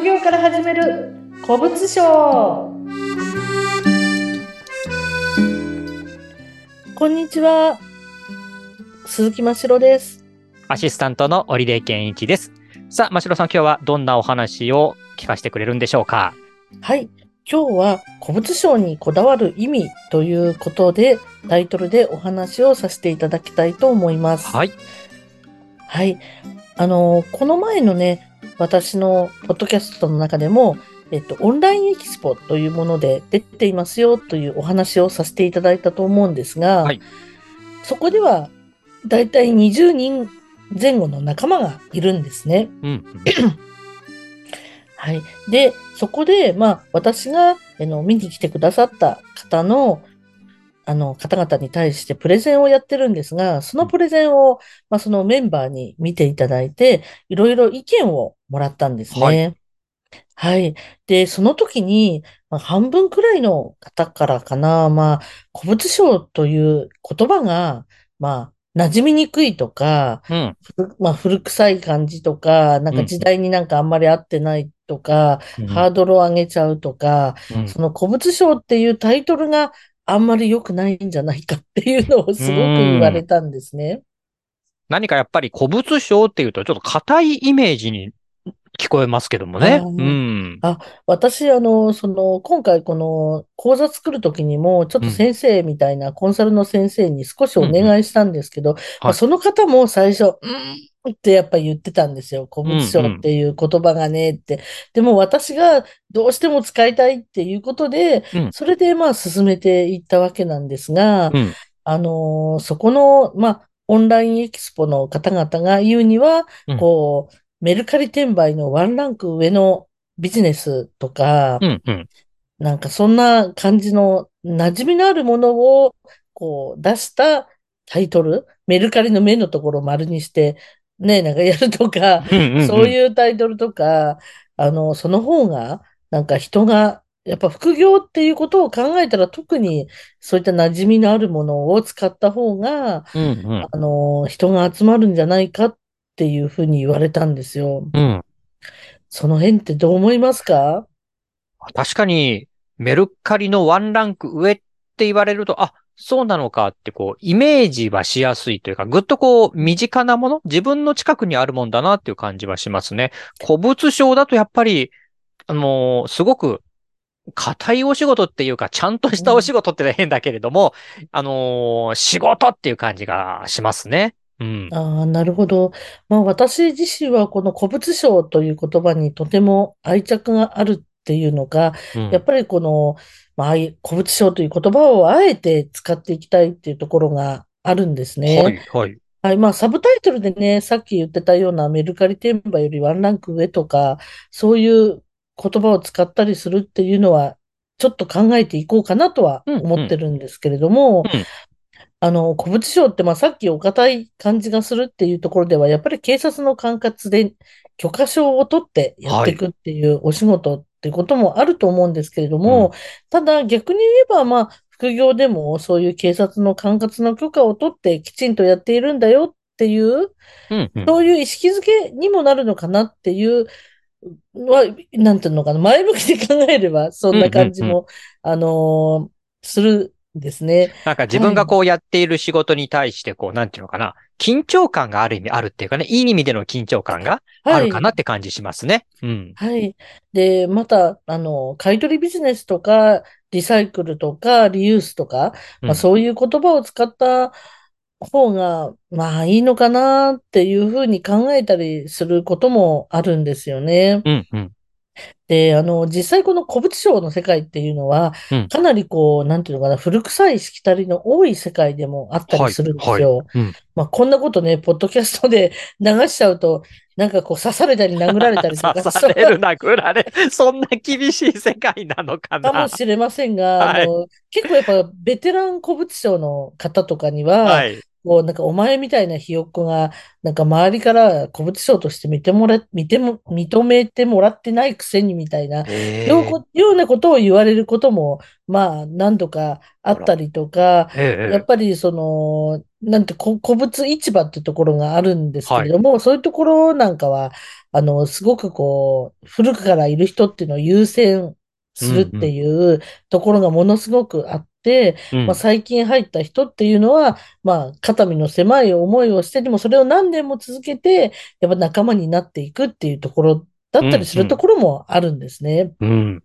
副業から始める古物商こんにちは鈴木真城ですアシスタントの織出健一です。さあ、真城さん、今日はどんなお話を聞かせてくれるんでしょうか？はい今日は古物商にこだわる意味ということでタイトルでお話をさせていただきたいと思いますはい。はい。あの、この前のね、私のポッドキャストの中でも、えっと、オンラインエキスポというもので出ていますよというお話をさせていただいたと思うんですが、はいそこでは、だいたい20人前後の仲間がいるんですね。うん。はい。で、そこで、まあ、私が、あの、見に来てくださった方の、あの、方々に対してプレゼンをやってるんですが、そのプレゼンを、まあ、そのメンバーに見ていただいて、いろいろ意見をもらったんですね。ははい。で、その時に、まあ、半分くらいの方からかな、まあ、古物商という言葉が、まあ、馴染みにくいとか、うん。ふまあ、古臭い感じとか、なんか時代になんかあんまり合ってないとか、ハードルを上げちゃうとか、うんその古物商っていうタイトルがあんまり良くないんじゃないかっていうのをすごく言われたんですね。何かやっぱり古物商っていうと、ちょっと硬いイメージに聞こえますけどもね。うん。私、あの、その、今回この講座作るときにも、ちょっと先生みたいなコンサルの先生に少しお願いしたんですけど、まあその方も最初、うんってやっぱり言ってたんですよ。古物商っていう言葉がねって。でも私がどうしても使いたいっていうことで、うんそれでまあ進めていったわけなんですが、うん。あのーそこの、まあ、オンラインエキスポの方々が言うには、うんこう、メルカリ転売のワンランク上のビジネスとか、うん。うん。なんかそんな感じの馴染みのあるものを、こう、出したタイトル、メルカリの目のところを丸にして、ね、なんかやるとか、うん。そういうタイトルとか、あの、その方が、なんか人が、やっぱ副業っていうことを考えたら特にそういった馴染みのあるものを使った方が、うん。うん。あの、人が集まるんじゃないかっていうふうに言われたんですよ。うん。その辺ってどう思いますか？確かに、メルカリのワンランク上って言われると、あ、そうなのかってこう、イメージはしやすいというか、ぐっとこう、身近なもの、自分の近くにあるもんだなっていう感じはしますね。古物商だとやっぱり、あのーすごく、硬いお仕事っていうか、ちゃんとしたお仕事って変だけれども、あのー仕事っていう感じがしますね。うん。ああ、なるほど。まあ私自身はこの古物商という言葉にとても愛着があるっていうのが、うんやっぱりこの、まあああいう古物商という言葉をあえて使っていきたいっていうところがあるんですね。はい、はい。はい。まあ、サブタイトルでね、さっき言ってたようなメルカリ転売よりワンランク上とか、そういう言葉を使ったりするっていうのは、ちょっと考えていこうかなとは思ってるんですけれども、うんあの、古物商って、まあ、さっきお堅い感じがするっていうところでは、やっぱり警察の管轄で許可証を取ってやってい。くっていうお仕事っていうこともあると思うんですけれども、ただ逆に言えば、まあ、副業でもそういう警察の管轄の許可を取ってきちんとやっているんだよっていう、うん、うん。そういう意識づけにもなるのかなっていうは、なんていうのかな、前向きに考えれば、そんな感じも、あのーするんですね。なんか自分がこうやっている仕事に対して、こう、なんていうのかな、緊張感がある意味あるっていうかね、いい意味での緊張感があるかなって感じしますね。うん。はい。で、また、あの、買取ビジネスとか、リサイクルとか、リユースとか、まあ、そういう言葉を使った方が、まあいいのかなっていうふうに考えたりすることもあるんですよね。うん、うん。で、あの、実際この古物商の世界っていうのはうん、かなりこう、なんていうのかな、古臭いしきたりの多い世界でもあったりするんですよ。はい。うん。まあこんなことね、ポッドキャストで 流しちゃうと、なんかこう刺されたり殴られたりとか、刺される、殴られ、そんな厳しい世界なのかな。かもしれませんが、はいあの、結構やっぱベテラン古物商の方とかには、はい。こう、なんかお前みたいなひよっこが、なんか周りから古物商として見てもら、見ても、認めてもらってないくせにみたいな、ようえようなことを言われることも、まあ、何度かあ。ったりとか。やっぱりその、なんて、こ古物市場ってところがあるんですけはい。れども、そういうところなんかは、あの、すごくこう、古くからいる人っていうのを優先するってうん、いうところがものすごくあって、うん、うまあ、ん、最近入った人っていうのは、まあ、肩身の狭い思いをして、でもそれを何年も続けて、やっぱ仲間になっていくっていうところだったりうん、うん、するところもあるんですね。うん。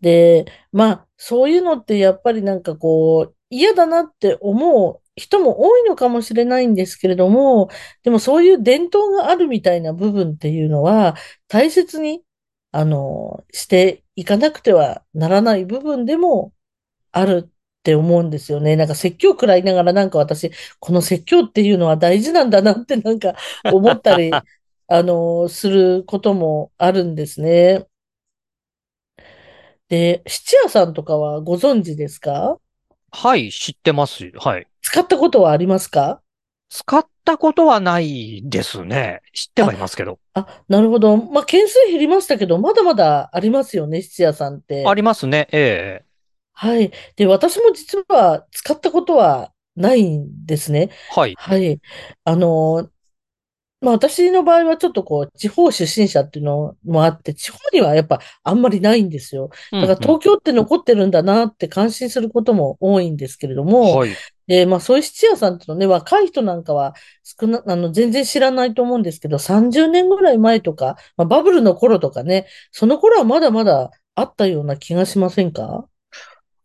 で、まあ、そういうのってやっぱりなんかこう、嫌だなって思う人も多いのかもしれないんですけれども、でもそういう伝統があるみたいな部分っていうのは、大切に、あの、していかなくてはならない部分でもあるって思うんですよね。なんか説教食らいながらなんか私、この説教っていうのは大事なんだなってなんか 思ったり、あの、することもあるんですね。で、質屋さんとかはご存知ですか？はい、知ってます。はい。使ったことはありますか？使ったことはないですね。知ってはいまあ、すけど。あ、なるほど。まあ、件数減りましたけど、まだまだありますよね、質屋さんっあて。りますね。ええ。はい。で、私も実は使ったことはないんですね。はい。はい。あの、まあ私の場合はちょっとこう、地方出身者っていうのもあって、地方にはやっぱあんまりないんですよ。うん、だからうん。東京って残ってるんだなって感心することも多いんですけれども、はい。で、まあそういう質屋さんっていうのね、若い人なんかは少な、あの、全然知らないと思うんですけど、30年ぐらい前とか、まあ、バブルの頃とかね、その頃はまだまだあったような気がしませんか？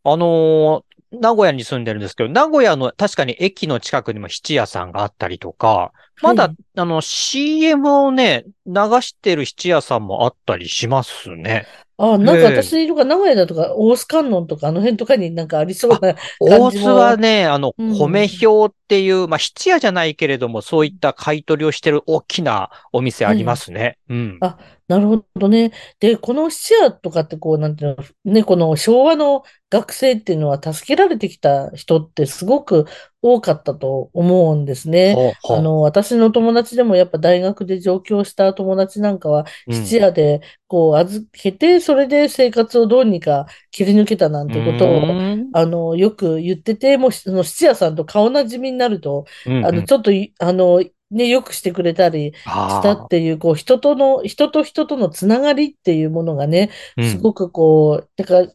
あのー名古屋に住んでるんですけど、名古屋の確かに駅の近くにも質屋さんがあったりとか、まだ、はい。あの、CM をね、流してる質屋さんもあったりしますね。あ、えなんかえ。私とか名古屋だとか、大須観音とかあの辺とかになんかありそうあ、な 感大津はね、あの、う米ん。表っていう、まあ、質屋じゃないけれども、そういった買い取りをしてる大きなお店ありまはい。すね。うん。あ、なるほどね。で、この質屋とかってこう、なんていうの、ね、この昭和の学生っていうのは助けられてきた人ってすごく多かったと思うんですね。あの、私の友達でもやっぱ大学で上京した友達なんかは。質屋でこう預けて、それで生活をどうにか切り抜けたなんうてことを。あの、よく言ってて、もう、その質屋さんと顔なじみになると、うん、あの、うん。ちょっとい、あの、ね、よくしてくれたり、したっ。ていう、こう、人との、人と人とのつながりっていうものがね、うん。すごくこう、だから、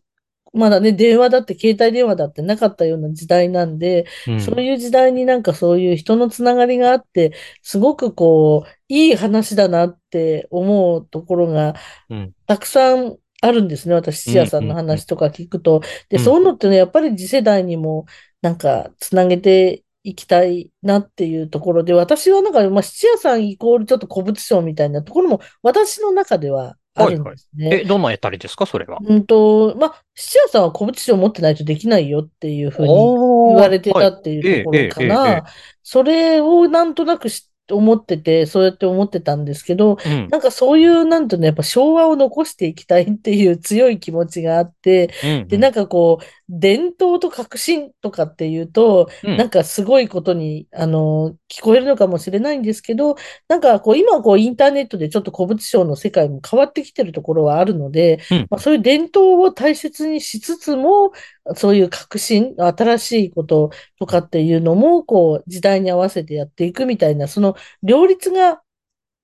まだね、電話だって、携帯電話だってなかったような時代なんで、うん。そういう時代になんかそういう人のつながりがあって、すごくこう、いい話だなって思うところがうん。たくさんあるんですね。私、うん。質屋さんの。話とか聞くと。で、うん。そういうのってね、やっぱり次世代にもなんかつなげていきたいなっていうところで、私はなんか、まあ、質屋さんイコールちょっと古物商みたいなところも私の中ではあるんはいはい。ですね。え、どんなやったりですかそれは？うんと、まあ、質屋さんは古物商を持ってないとできないよっていうふうに言われてはい。たっていうええ、ところかな。え。それをなんとなく知思ってて、そうやって思ってたんですけど、うん。なんかそういう、なんとね、やっぱ昭和を残していきたいっていう強い気持ちがあって、うん。うで、なん。んかこう、伝統と革新とかっていうと、うん。なんかすごいことに、あの、聞こえるのかもしれないんですけど、なんかこう、今こう、インターネットでちょっと古物商の世界も変わってきてるところはあるので、うん。まあ、そういう伝統を大切にしつつも、そういう革新、新しいこととかっていうのも、こう、時代に合わせてやっていくみたいな、その両立が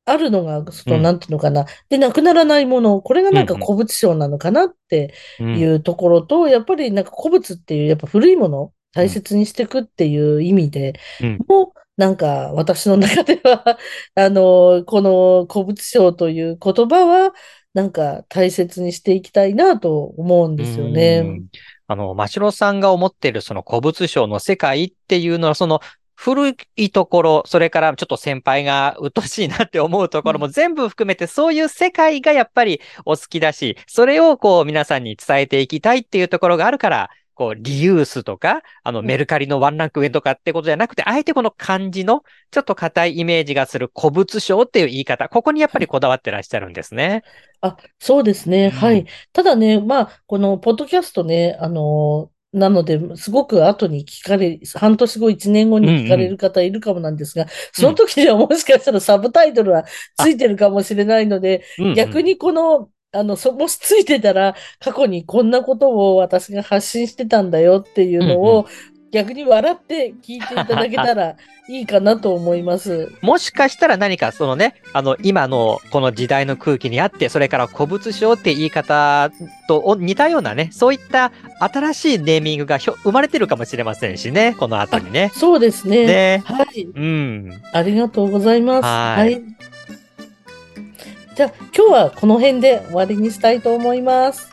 あるのが、その、なうん。んていうのかな。で、なくならないもの、これがうん。なんかうん。古物商なのかなってうん。いうところと、やっぱりなんか古物っていう、やっぱ古いものを大うん。切にしていくっていう意味でうん。も、なんか私の中では あの、この古物商という言葉は、なんか大切にしていきたいなと思うんうですよね。あの、マシロさんが思っているその古物商の世界っていうのは、その古いところ、それからちょっと先輩が鬱陶しいなって思うところも全部含めて、そういう世界がやっぱりお好きだし、それをこう皆さんに伝えていきたいっていうところがあるから、こう、リユースとか、あの、メルカリのワンランク上とかってことじゃなくて、あえてこの漢字のちょっと硬いイメージがする古物商っていう言い方、ここにやっぱりこだわってらっしゃるんですね。あ、そうですね。はい。うん。ただね、まあ、このポッドキャストね、あの、なので、すごく後に聞かれ、半年後、1年後に聞かれる方いるかもなんですが、その時にはもしかしたらサブタイトルはついてるかもしれないので、うんうん逆にこの、あの、そ、もしついてたら、過去にこんなことを私が発信してたんだよっていうのうんを、逆に笑って聞いていただけたら いいかなと思います。もしかしたら何かそのね、あの、今のこの時代の空気にあって、それから古物商って言い方と似たようなね、そういった新しいネーミングがひょ生まれてるかもしれませんしね、この後にね。そうですね。ね。はい。うん。ありがとうございます。はいじゃあ、今日はこの辺で終わりにしたいと思います。